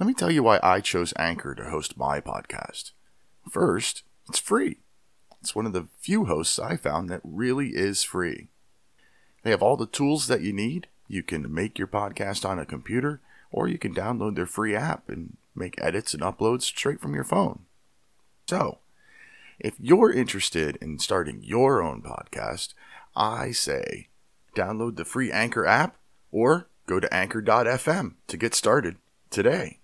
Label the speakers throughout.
Speaker 1: Let me tell you why I chose Anchor to host my podcast. First, it's free. It's one of the few hosts I found that really is free. They have all the tools that you need. You can make your podcast on a computer, or you can download their free app and make edits and uploads straight from your phone. So, if you're interested in starting your own podcast, I say download the free Anchor app or go to anchor.fm to get started today.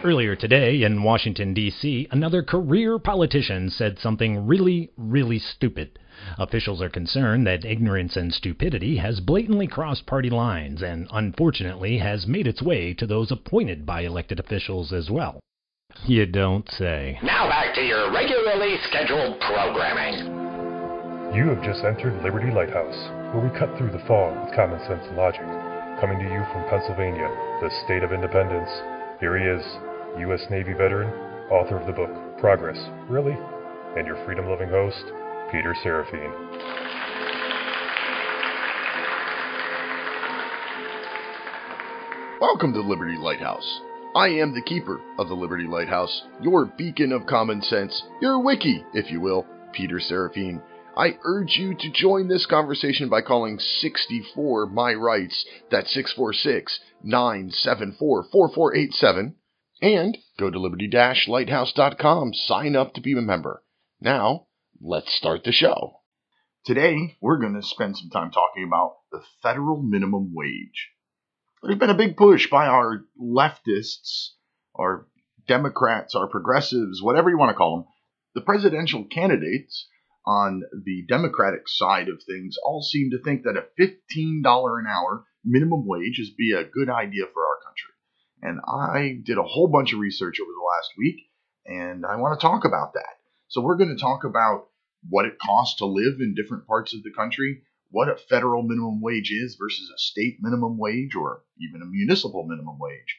Speaker 2: This just in.
Speaker 3: Earlier today in Washington, D.C., another career politician said something really, really stupid. Officials are concerned that ignorance and stupidity has blatantly crossed party lines and, unfortunately, has made its way to those appointed by elected officials as well. You don't say.
Speaker 2: Now back to your regularly scheduled programming.
Speaker 4: You have just entered Liberty Lighthouse, where we cut through the fog with common sense and logic. Coming to you from Pennsylvania, the state of independence, here he is, U.S. Navy veteran, author of the book Progress, Really? And your freedom loving host, Peter Serefine.
Speaker 1: Welcome to Liberty Lighthouse. I am the keeper of the Liberty Lighthouse, your beacon of common sense, your wiki, if you will, Peter Serefine. I urge you to join this conversation by calling 64 My Rights, that's 646 974 4487, and go to liberty lighthouse.com, sign up to be a member. Now, let's start the show. Today, we're going to spend some time talking about the federal minimum wage. There's been a big push by our leftists, our Democrats, our progressives, whatever you want to call them. The presidential candidates on the Democratic side of things all seem to think that a $15 an hour minimum wage is be a good idea for our country. And I did a whole bunch of research over the last week, and I want to talk about that. So we're going to talk about what it costs to live in different parts of the country, what a federal minimum wage is versus a state minimum wage or even a municipal minimum wage.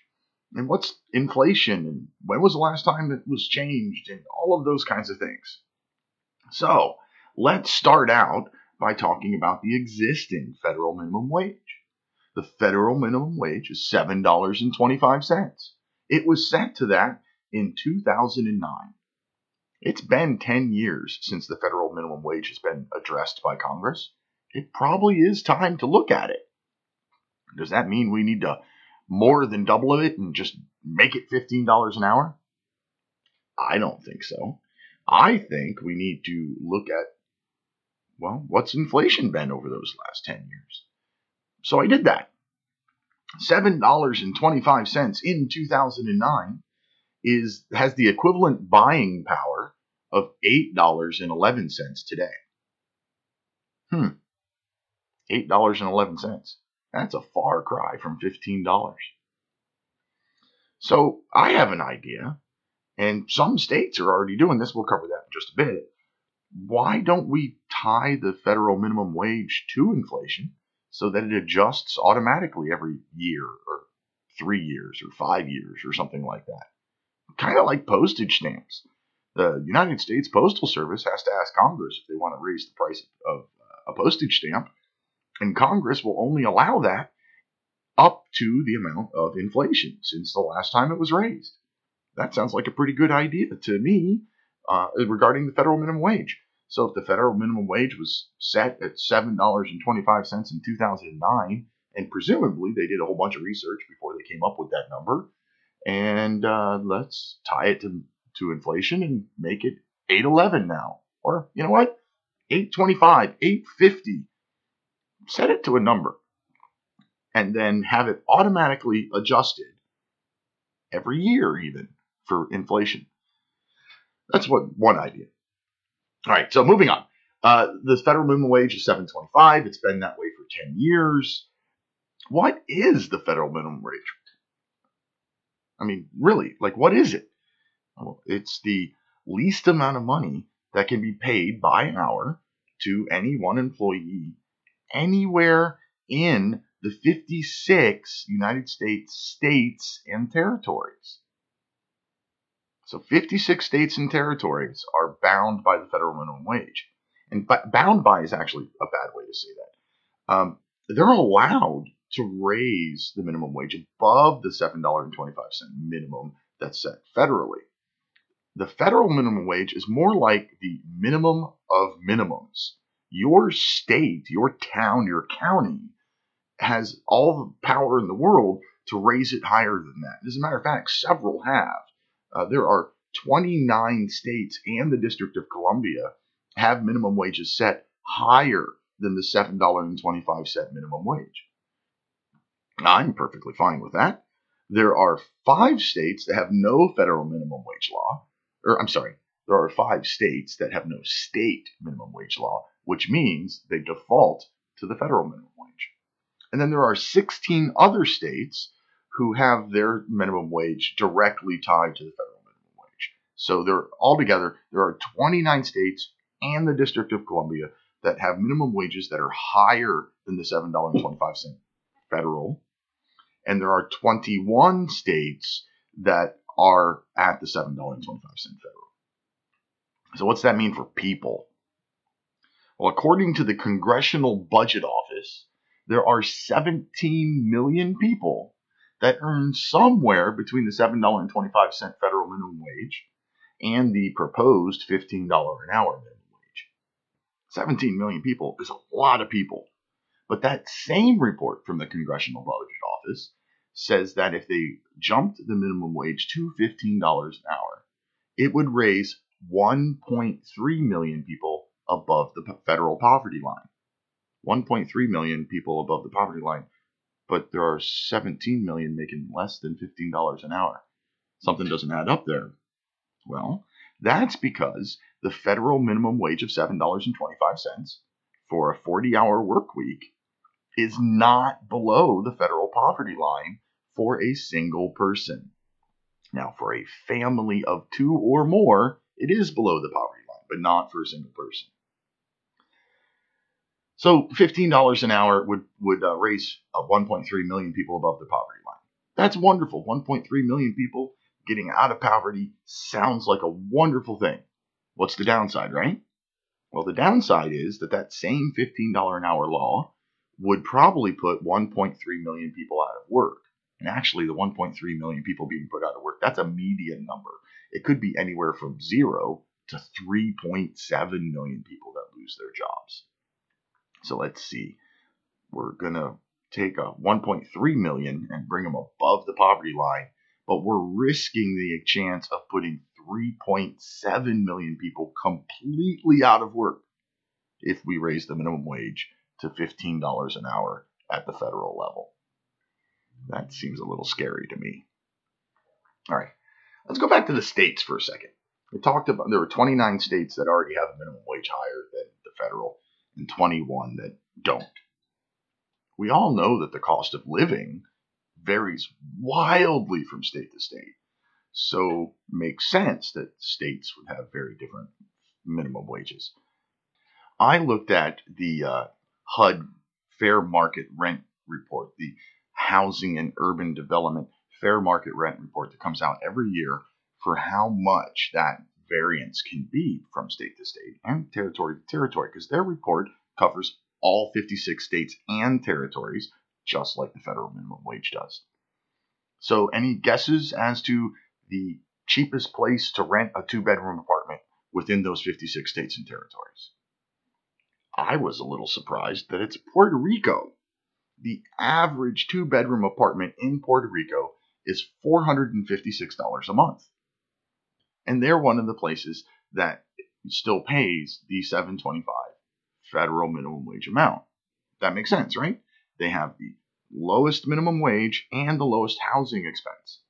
Speaker 1: And what's inflation and when was the last time it was changed and all of those kinds of things. So let's start out by talking about the existing federal minimum wage. The federal minimum wage is $7.25. It was set to that in 2009. It's been 10 years since the federal minimum wage has been addressed by Congress. It probably is time to look at it. Does that mean we need to more than double it and just make it $15 an hour? I don't think so. I think we need to look at, well, what's inflation been over those last 10 years? So I did that. $7.25 in 2009 is has the equivalent buying power of $8.11 today. Hmm. $8.11. That's a far cry from $15. So I have an idea, and some states are already doing this. We'll cover that in just a bit. Why don't we tie the federal minimum wage to inflation so that it adjusts automatically every year or three years or five years or something like that? Kind of like postage stamps. The United States Postal Service has to ask Congress if they want to raise the price of a postage stamp and Congress will only allow that up to the amount of inflation since the last time it was raised. That sounds like a pretty good idea to me uh, regarding the federal minimum wage. So if the federal minimum wage was set at $7.25 in 2009, and presumably they did a whole bunch of research before they came up with that number, and uh, let's tie it to, to inflation and make it 811 now. Or, you know what? 825, 850 set it to a number and then have it automatically adjusted every year, even for inflation. That's what one idea. All right, so moving on. Uh, the federal minimum wage is 725. It's been that way for 10 years. What is the federal minimum wage? I mean, really, like, what is it? Well, it's the least amount of money that can be paid by an hour to any one employee anywhere in the 56 United States states and territories. So 56 states and territories are bound by the federal minimum wage. And bound by is actually a bad way to say that. Um, they're allowed to raise the minimum wage above the $7.25 minimum that's set federally. The federal minimum wage is more like the minimum of minimums. Your state, your town, your county has all the power in the world to raise it higher than that. As a matter of fact, several have. Uh, there are 29 states and the District of Columbia have minimum wages set higher than the $7.25 minimum wage. I'm perfectly fine with that. There are five states that have no federal minimum wage law, or I'm sorry, there are five states that have no state minimum wage law, which means they default to the federal minimum wage. And then there are 16 other states who have their minimum wage directly tied to the federal minimum wage. So there altogether there are 29 states and the District of Columbia that have minimum wages that are higher than the $7.25 federal. And there are 21 states that are at the $7.25 federal. So, what's that mean for people? Well, according to the Congressional Budget Office, there are 17 million people that earn somewhere between the $7.25 federal minimum wage and the proposed $15 an hour minimum wage. 17 million people is a lot of people. But that same report from the Congressional Budget Office says that if they jumped the minimum wage to $15 an hour, it would raise 1.3 million people above the federal poverty line. 1.3 million people above the poverty line, but there are 17 million making less than $15 an hour. Something doesn't add up there. Well, that's because the federal minimum wage of $7.25 for a 40 hour work week is not below the federal poverty line for a single person. Now, for a family of two or more, it is below the poverty line, but not for a single person. So, $15 an hour would, would uh, raise uh, 1.3 million people above the poverty line. That's wonderful. 1.3 million people getting out of poverty sounds like a wonderful thing. What's the downside, right? Well, the downside is that that same $15 an hour law would probably put 1.3 million people out of work. And actually, the 1.3 million people being put out of work, that's a median number. It could be anywhere from zero to 3.7 million people that lose their jobs. So let's see. We're going to take a 1.3 million and bring them above the poverty line but we're risking the chance of putting 3.7 million people completely out of work if we raise the minimum wage to $15 an hour at the federal level. That seems a little scary to me. All right, let's go back to the states for a second. We talked about there were 29 states that already have a minimum wage higher than the federal, and 21 that don't. We all know that the cost of living varies wildly from state to state. So makes sense that states would have very different minimum wages. I looked at the uh, HUD Fair Market Rent Report, the Housing and Urban Development Fair Market Rent Report that comes out every year for how much that variance can be from state to state and territory to territory, because their report covers all 56 states and territories just like the federal minimum wage does. So, any guesses as to the cheapest place to rent a two bedroom apartment within those 56 states and territories? I was a little surprised that it's Puerto Rico. The average two bedroom apartment in Puerto Rico is $456 a month. And they're one of the places that still pays the 725 federal minimum wage amount. That makes sense, right? They have the lowest minimum wage and the lowest housing expense.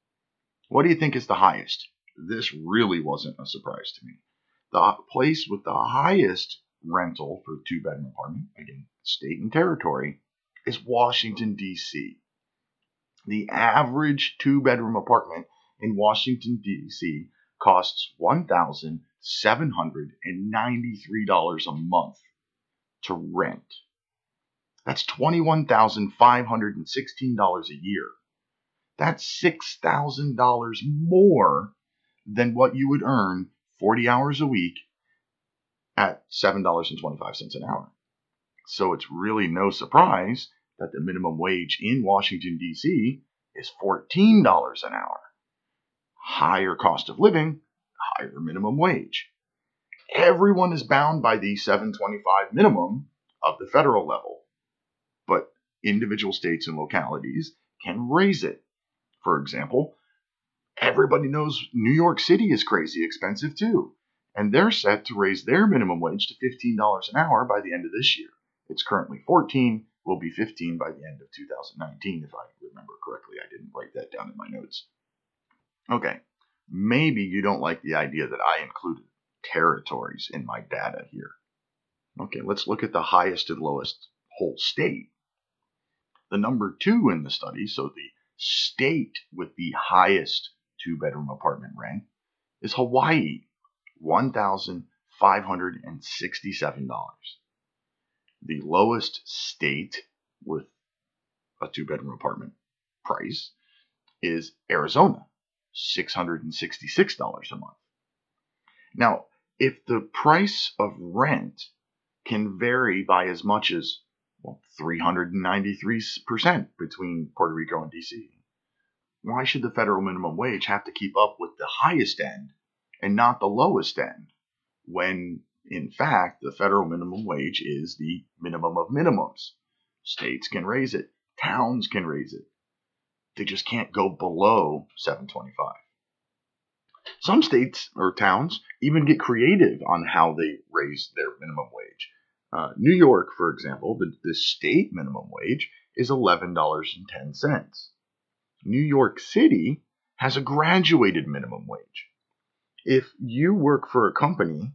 Speaker 1: What do you think is the highest? This really wasn't a surprise to me. The place with the highest rental for two bedroom apartment, again, state and territory, is Washington, D.C. The average two bedroom apartment in Washington, D.C. costs $1,793 a month to rent. That's $21,516 a year. That's $6,000 more than what you would earn 40 hours a week at $7.25 an hour. So it's really no surprise that the minimum wage in Washington, D.C. is $14 an hour. Higher cost of living, higher minimum wage. Everyone is bound by the 725 minimum of the federal level, but individual states and localities can raise it. For example, everybody knows New York City is crazy expensive too, and they're set to raise their minimum wage to $15 an hour by the end of this year. It's currently 14, will be 15 by the end of 2019 if I remember correctly. I didn't write that down in my notes. Okay, maybe you don't like the idea that I included territories in my data here. Okay, let's look at the highest and lowest whole state. The number two in the study, so the state with the highest two bedroom apartment rent, is Hawaii, $1,567. The lowest state with a two bedroom apartment price is Arizona, $666 a month. Now, if the price of rent can vary by as much as well, 393% between Puerto Rico and DC, why should the federal minimum wage have to keep up with the highest end and not the lowest end when in fact the federal minimum wage is the minimum of minimums? States can raise it. Towns can raise it they just can't go below 725 some states or towns even get creative on how they raise their minimum wage. Uh, New York, for example, the, the state minimum wage is $11.10. New York City has a graduated minimum wage. If you work for a company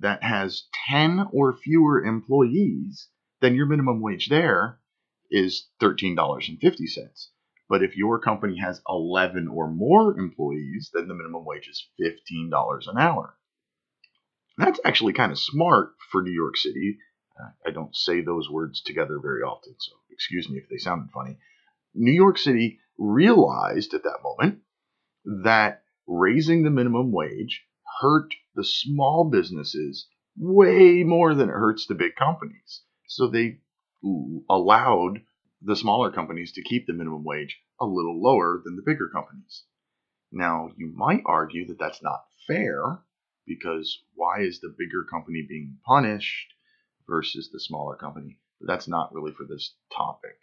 Speaker 1: that has 10 or fewer employees, then your minimum wage there is $13.50. But if your company has 11 or more employees, then the minimum wage is $15 an hour. That's actually kind of smart for New York City. I don't say those words together very often, so excuse me if they sounded funny. New York City realized at that moment that raising the minimum wage hurt the small businesses way more than it hurts the big companies. So they allowed the smaller companies to keep the minimum wage a little lower than the bigger companies. Now, you might argue that that's not fair because why is the bigger company being punished versus the smaller company? But that's not really for this topic.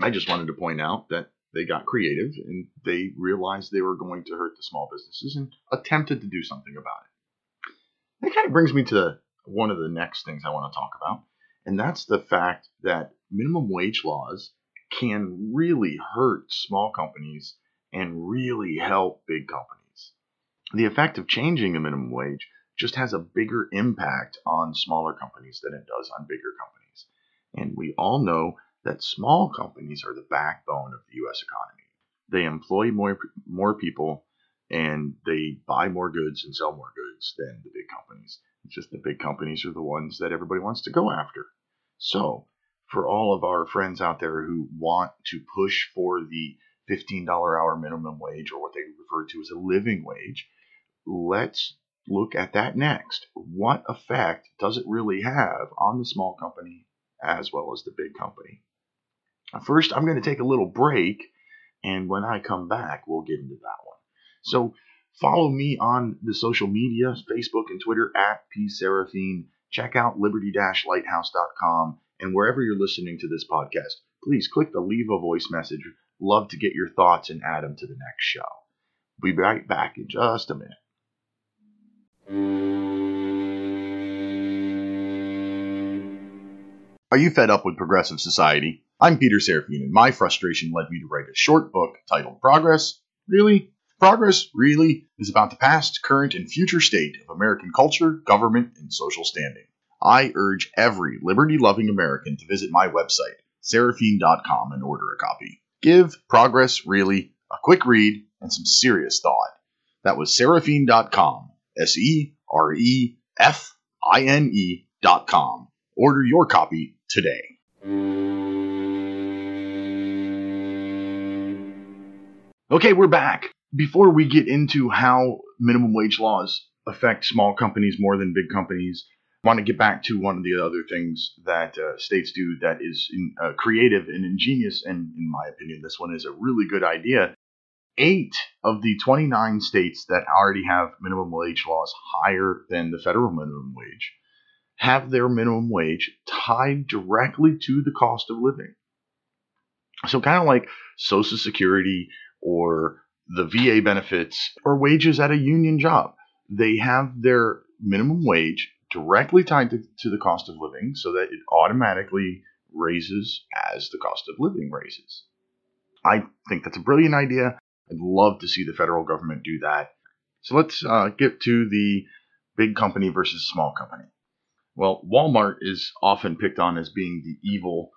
Speaker 1: I just wanted to point out that they got creative and they realized they were going to hurt the small businesses and attempted to do something about it. That kind of brings me to one of the next things I want to talk about, and that's the fact that minimum wage laws can really hurt small companies and really help big companies. The effect of changing the minimum wage just has a bigger impact on smaller companies than it does on bigger companies. And we all know that small companies are the backbone of the US economy. They employ more more people and they buy more goods and sell more goods than the big companies. It's just the big companies are the ones that everybody wants to go after. So, for all of our friends out there who want to push for the $15 hour minimum wage or what they refer to as a living wage, let's look at that next. What effect does it really have on the small company as well as the big company? First, I'm going to take a little break, and when I come back, we'll get into that one. So, follow me on the social media Facebook and Twitter at pserefine. Check out liberty lighthouse.com and wherever you're listening to this podcast, please click the leave a voice message. Love to get your thoughts and add them to the next show. We'll be right back in just a minute. Are you fed up with progressive society? I'm Peter Serefine, and my frustration led me to write a short book titled Progress. Really? Progress, really, is about the past, current, and future state of American culture, government, and social standing. I urge every liberty loving American to visit my website, serefine.com, and order a copy. Give Progress Really a quick read and some serious thought. That was serefine.com, S E R E F I N E.com. Order your copy today. Okay, we're back. Before we get into how minimum wage laws affect small companies more than big companies, want to get back to one of the other things that uh, states do that is in, uh, creative and ingenious, and in my opinion, this one is a really good idea. Eight of the 29 states that already have minimum wage laws higher than the federal minimum wage have their minimum wage tied directly to the cost of living. So, kind of like Social Security or the VA benefits or wages at a union job, they have their minimum wage directly tied to, to the cost of living so that it automatically raises as the cost of living raises. I think that's a brilliant idea. I'd love to see the federal government do that. So let's uh, get to the big company versus small company. Well, Walmart is often picked on as being the evil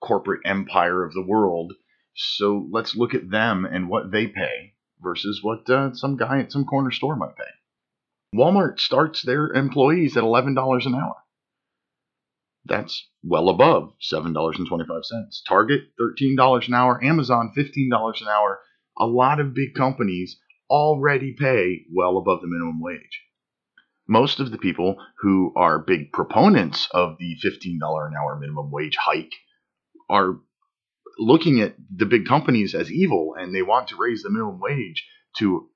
Speaker 1: corporate empire of the world. So let's look at them and what they pay versus what uh, some guy at some corner store might pay. Walmart starts their employees at $11 an hour. That's well above $7.25. Target, $13 an hour. Amazon, $15 an hour. A lot of big companies already pay well above the minimum wage. Most of the people who are big proponents of the $15 an hour minimum wage hike are looking at the big companies as evil and they want to raise the minimum wage to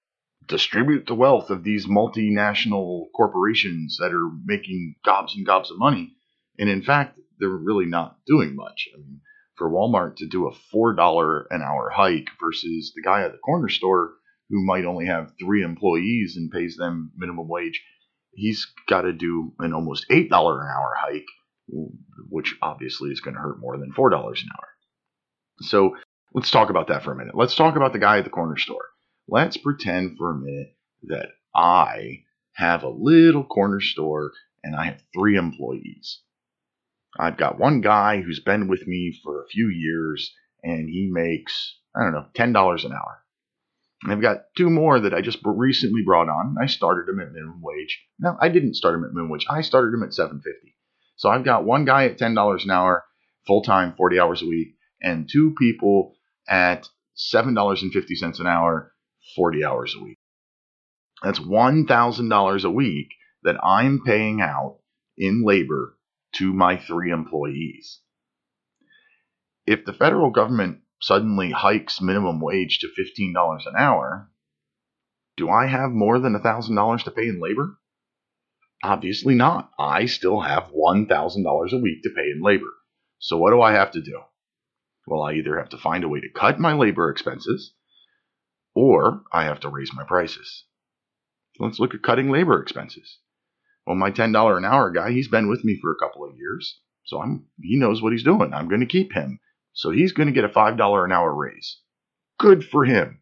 Speaker 1: distribute the wealth of these multinational corporations that are making gobs and gobs of money. And in fact, they're really not doing much. I mean, for Walmart to do a $4 an hour hike versus the guy at the corner store who might only have three employees and pays them minimum wage, he's got to do an almost $8 an hour hike, which obviously is going to hurt more than $4 an hour. So let's talk about that for a minute. Let's talk about the guy at the corner store. Let's pretend for a minute that I have a little corner store and I have three employees. I've got one guy who's been with me for a few years and he makes, I don't know, $10 an hour. And I've got two more that I just recently brought on. I started them at minimum wage. No, I didn't start them at minimum wage. I started them at 750. So I've got one guy at $10 an hour, full time, 40 hours a week, and two people at $7.50 an hour 40 hours a week. That's $1,000 a week that I'm paying out in labor to my three employees. If the federal government suddenly hikes minimum wage to $15 an hour, do I have more than $1,000 to pay in labor? Obviously not. I still have $1,000 a week to pay in labor. So what do I have to do? Well, I either have to find a way to cut my labor expenses or I have to raise my prices. Let's look at cutting labor expenses. Well, my $10 an hour guy, he's been with me for a couple of years, so I'm he knows what he's doing. I'm going to keep him. So he's going to get a $5 an hour raise. Good for him.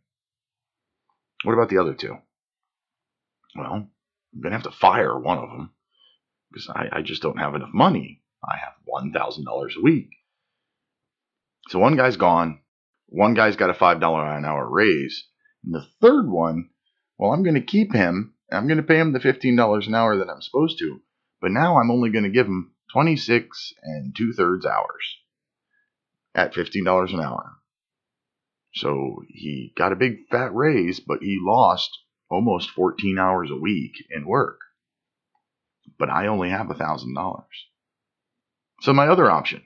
Speaker 1: What about the other two? Well, I'm going to have to fire one of them because I, I just don't have enough money. I have $1,000 a week. So one guy's gone. One guy's got a $5 an hour raise. And the third one, well, I'm going to keep him. I'm going to pay him the $15 an hour that I'm supposed to. But now I'm only going to give him 26 and two thirds hours at $15 an hour. So he got a big fat raise, but he lost almost 14 hours a week in work. But I only have $1,000. So my other option,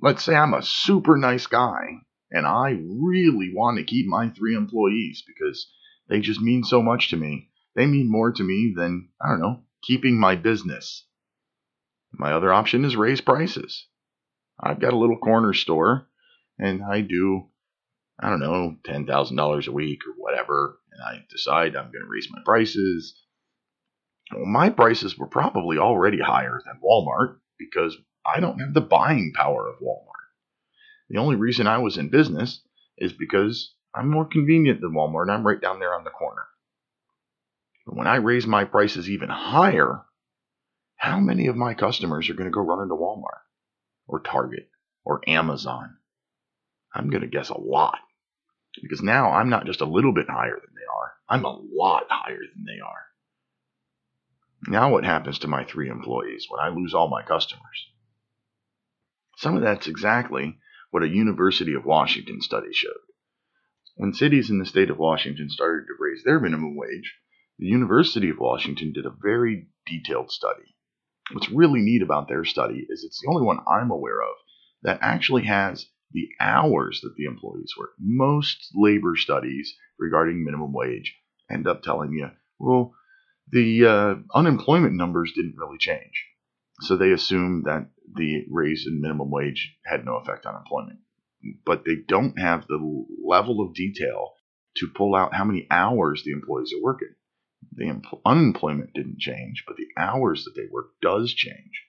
Speaker 1: let's say I'm a super nice guy and I really want to keep my three employees because they just mean so much to me. They mean more to me than, I don't know, keeping my business. My other option is raise prices. I've got a little corner store and I do, I don't know, $10,000 a week or whatever. And I decide I'm going to raise my prices. Well, my prices were probably already higher than Walmart because I don't have the buying power of Walmart. The only reason I was in business is because I'm more convenient than Walmart. I'm right down there on the corner. But when I raise my prices even higher, how many of my customers are going to go run into Walmart or Target or Amazon? I'm going to guess a lot. Because now I'm not just a little bit higher than they are, I'm a lot higher than they are. Now, what happens to my three employees when I lose all my customers? Some of that's exactly what a University of Washington study showed. When cities in the state of Washington started to raise their minimum wage, the University of Washington did a very detailed study. What's really neat about their study is it's the only one I'm aware of that actually has the hours that the employees work. Most labor studies regarding minimum wage end up telling you, well, the uh, unemployment numbers didn't really change. So they assume that the raise in minimum wage had no effect on employment. But they don't have the level of detail to pull out how many hours the employees are working. The empl- unemployment didn't change, but the hours that they work does change.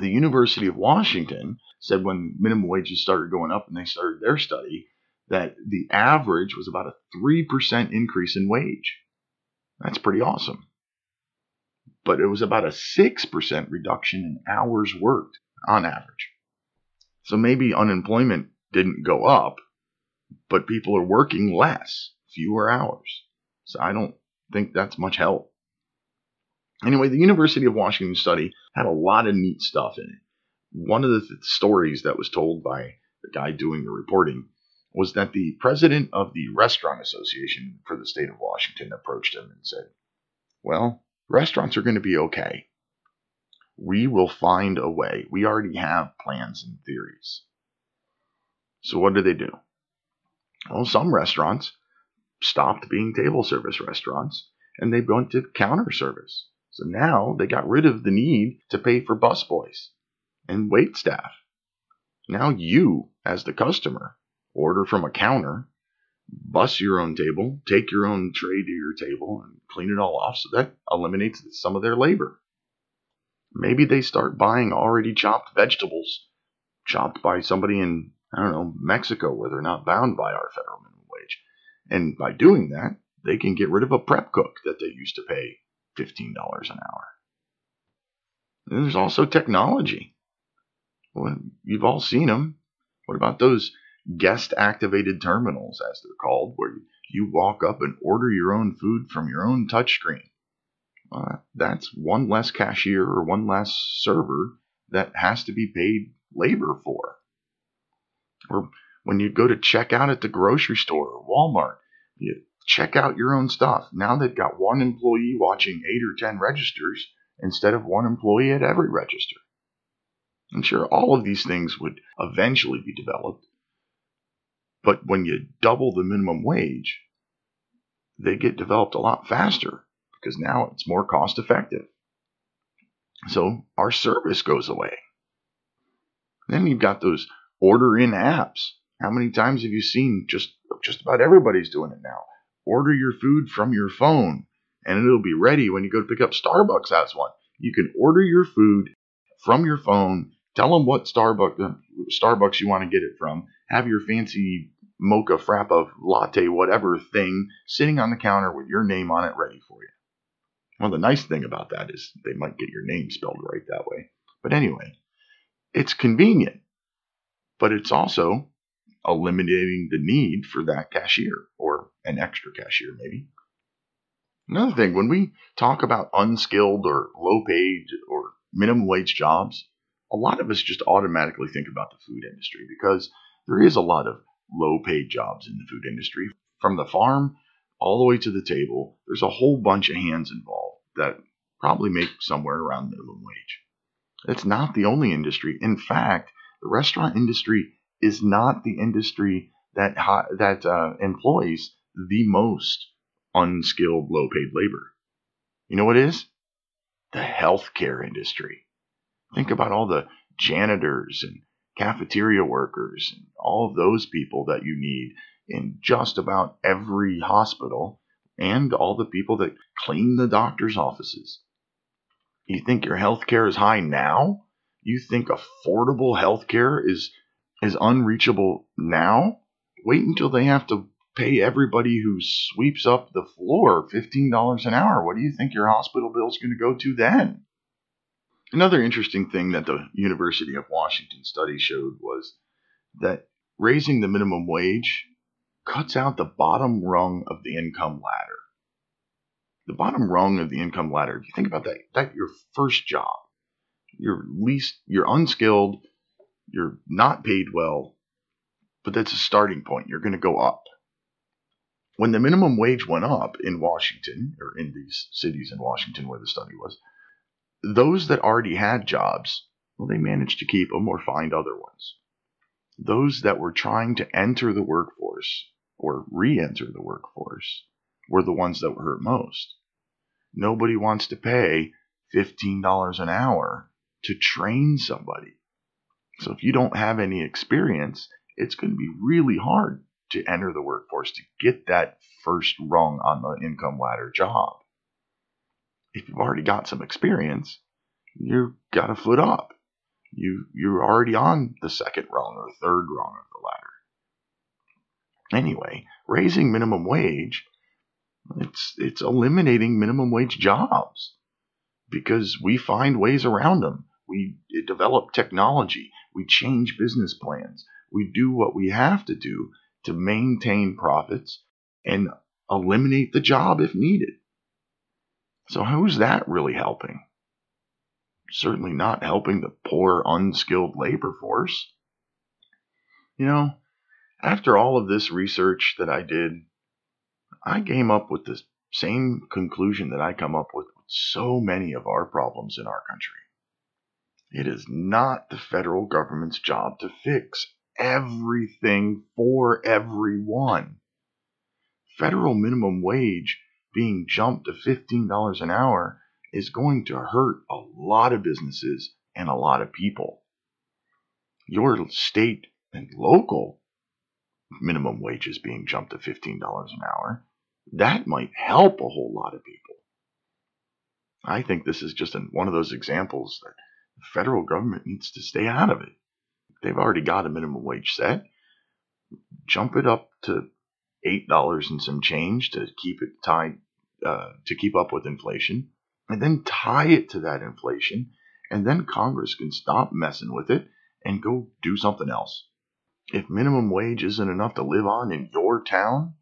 Speaker 1: The University of Washington said when minimum wages started going up and they started their study that the average was about a 3% increase in wage. That's pretty awesome. But it was about a 6% reduction in hours worked on average. So maybe unemployment didn't go up, but people are working less, fewer hours. So I don't think that's much help. Anyway, the University of Washington study had a lot of neat stuff in it. One of the th- stories that was told by the guy doing the reporting was that the president of the Restaurant Association for the state of Washington approached him and said, Well, restaurants are going to be okay. We will find a way. We already have plans and theories. So, what do they do? Well, some restaurants stopped being table service restaurants and they went to counter service. So now they got rid of the need to pay for busboys and wait staff. Now you, as the customer, order from a counter, bus your own table, take your own tray to your table, and clean it all off. So that eliminates some of their labor. Maybe they start buying already chopped vegetables, chopped by somebody in, I don't know, Mexico, where they're not bound by our federal minimum wage. And by doing that, they can get rid of a prep cook that they used to pay $15 an hour. And there's also technology. Well, you've all seen them. What about those guest activated terminals, as they're called, where you walk up and order your own food from your own touchscreen? Uh, that's one less cashier or one less server that has to be paid labor for. Or when you go to check out at the grocery store or Walmart, you check out your own stuff. Now they've got one employee watching eight or ten registers instead of one employee at every register. I'm sure all of these things would eventually be developed. But when you double the minimum wage, they get developed a lot faster because now it's more cost effective. So our service goes away. Then you've got those order in apps. How many times have you seen just just about everybody's doing it now? Order your food from your phone and it'll be ready when you go to pick up Starbucks has one. You can order your food from your phone, tell them what Starbucks uh, Starbucks you want to get it from, have your fancy mocha frappa latte whatever thing sitting on the counter with your name on it ready for you. Well, the nice thing about that is they might get your name spelled right that way. But anyway, it's convenient, but it's also eliminating the need for that cashier or an extra cashier, maybe. Another thing, when we talk about unskilled or low paid or minimum wage jobs, a lot of us just automatically think about the food industry because there is a lot of low paid jobs in the food industry. From the farm all the way to the table, there's a whole bunch of hands involved that probably make somewhere around minimum wage. It's not the only industry. In fact, the restaurant industry is not the industry that that uh, employs the most unskilled, low-paid labor. You know what it is? The healthcare industry. Think about all the janitors and cafeteria workers all of those people that you need in just about every hospital and all the people that clean the doctor's offices. You think your health care is high now? You think affordable health care is is unreachable now? Wait until they have to pay everybody who sweeps up the floor $15 an hour. What do you think your hospital bill is going to go to then? Another interesting thing that the University of Washington study showed was that raising the minimum wage cuts out the bottom rung of the income ladder. The bottom rung of the income ladder, if you think about that, that your first job, you're least, you're unskilled, you're not paid well, but that's a starting point. You're going to go up. When the minimum wage went up in Washington, or in these cities in Washington where the study was, those that already had jobs, well, they managed to keep them or find other ones. Those that were trying to enter the workforce or re enter the workforce were the ones that were hurt most. Nobody wants to pay $15 an hour to train somebody. So if you don't have any experience, it's going to be really hard to enter the workforce to get that first rung on the income ladder job. If you've already got some experience, you've got a foot up. You you're already on the second rung or third rung of the ladder. Anyway, raising minimum wage, it's it's eliminating minimum wage jobs because we find ways around them. We develop technology. We change business plans. We do what we have to do to maintain profits and eliminate the job if needed. So, who's that really helping? Certainly not helping the poor, unskilled labor force. You know, after all of this research that I did, I came up with the same conclusion that I come up with with so many of our problems in our country. It is not the federal government's job to fix everything for everyone. Federal minimum wage being jumped to $15 an hour is going to hurt a lot of businesses and a lot of people. Your state and local minimum wages being jumped to $15 an hour, that might help a whole lot of people. I think this is just an, one of those examples that the federal government needs to stay out of it. They've already got a minimum wage set. Jump it up to eight dollars and some change to keep it tied uh, to keep up with inflation, and then tie it to that inflation, and then Congress can stop messing with it and go do something else. If minimum wage isn't enough to live on in your town,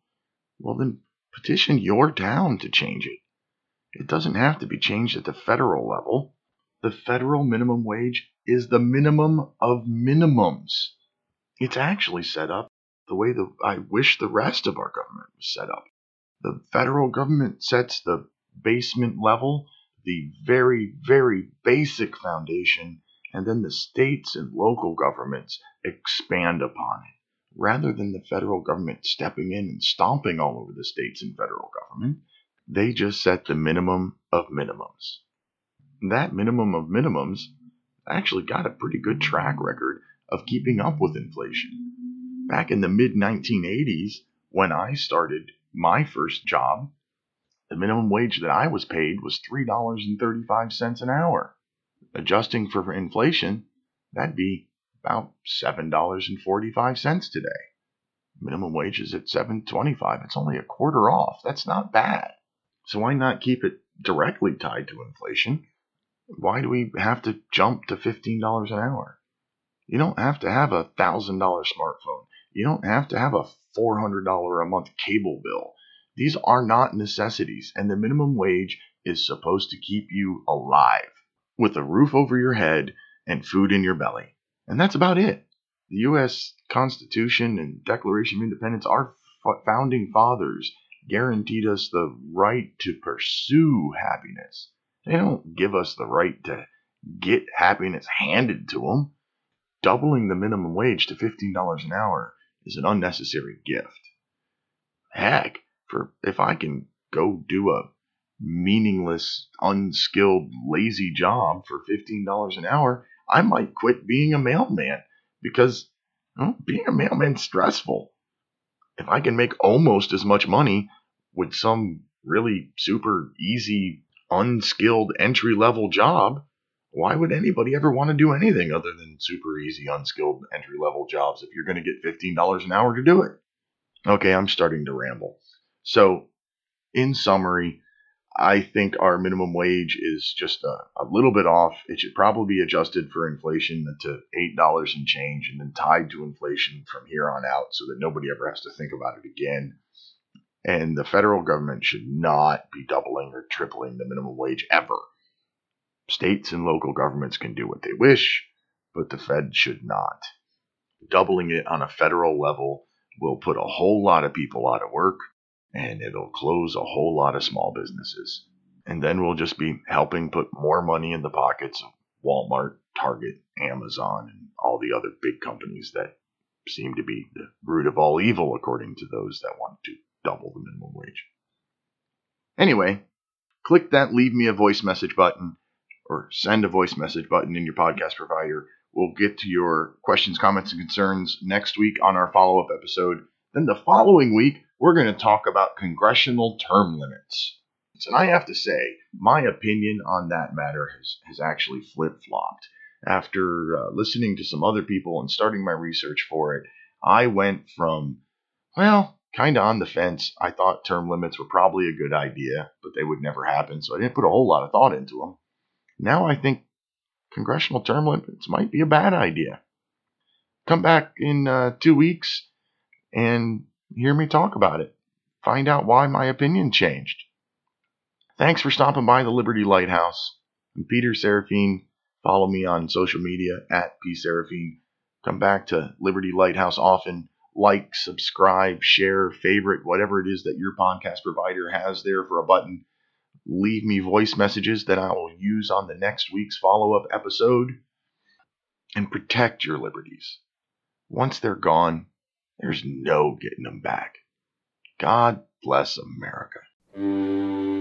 Speaker 1: well then petition your town to change it. It doesn't have to be changed at the federal level. The federal minimum wage is the minimum of minimums. It's actually set up the way that I wish the rest of our government was set up. The federal government sets the basement level, the very, very basic foundation, and then the states and local governments expand upon it. Rather than the federal government stepping in and stomping all over the states and federal government, they just set the minimum of minimums. That minimum of minimums actually got a pretty good track record of keeping up with inflation. Back in the mid 1980s, when I started my first job, the minimum wage that I was paid was $3.35 an hour. Adjusting for inflation, that'd be about $7.45 today. Minimum wage is at 7.25. It's only a quarter off. That's not bad. So why not keep it directly tied to inflation? Why do we have to jump to $15 an hour? You don't have to have a $1,000 smartphone. You don't have to have a $400 a month cable bill. These are not necessities, and the minimum wage is supposed to keep you alive with a roof over your head and food in your belly. And that's about it. The U.S. Constitution and Declaration of Independence, our founding fathers guaranteed us the right to pursue happiness. They don't give us the right to get happiness handed to them. Doubling the minimum wage to $15 an hour is an unnecessary gift. Heck, for if I can go do a meaningless, unskilled, lazy job for $15 an hour, I might quit being a mailman because being a mailman's stressful. If I can make almost as much money with some really super easy, unskilled entry level job, why would anybody ever want to do anything other than super easy, unskilled entry level jobs if you're going to get $15 an hour to do it? Okay, I'm starting to ramble. So, in summary, I think our minimum wage is just a, a, little bit off. It should probably be adjusted for inflation to $8 and change and then tied to inflation from here on out so that nobody ever has to think about it again. And the federal government should not be doubling or tripling the minimum wage ever. States and local governments can do what they wish, but the Fed should not. Doubling it on a federal level will put a whole lot of people out of work and it'll close a whole lot of small businesses. And then we'll just be helping put more money in the pockets of Walmart, Target, Amazon, and all the other big companies that seem to be the root of all evil, according to those that want to double the minimum wage. Anyway, click that leave me a voice message button or send a voice message button in your podcast provider. We'll get to your questions, comments, and concerns next week on our follow up episode. Then the following week, we're going to talk about congressional term limits. And I have to say, my opinion on that matter has, has actually flip flopped. After uh, listening to some other people and starting my research for it, I went from, well, kind of on the fence. I thought term limits were probably a good idea, but they would never happen, so I didn't put a whole lot of thought into them. Now I think congressional term limits might be a bad idea. Come back in uh, two weeks and hear me talk about it. Find out why my opinion changed. Thanks for stopping by the Liberty Lighthouse. I'm Peter Serefine. Follow me on social media at pserefine. Come back to Liberty Lighthouse often. Like, subscribe, share, favorite, whatever it is that your podcast provider has there for a button. Leave me voice messages that I will use on the next week's follow up episode. And protect your liberties. Once they're gone, there's no getting them back. God bless America.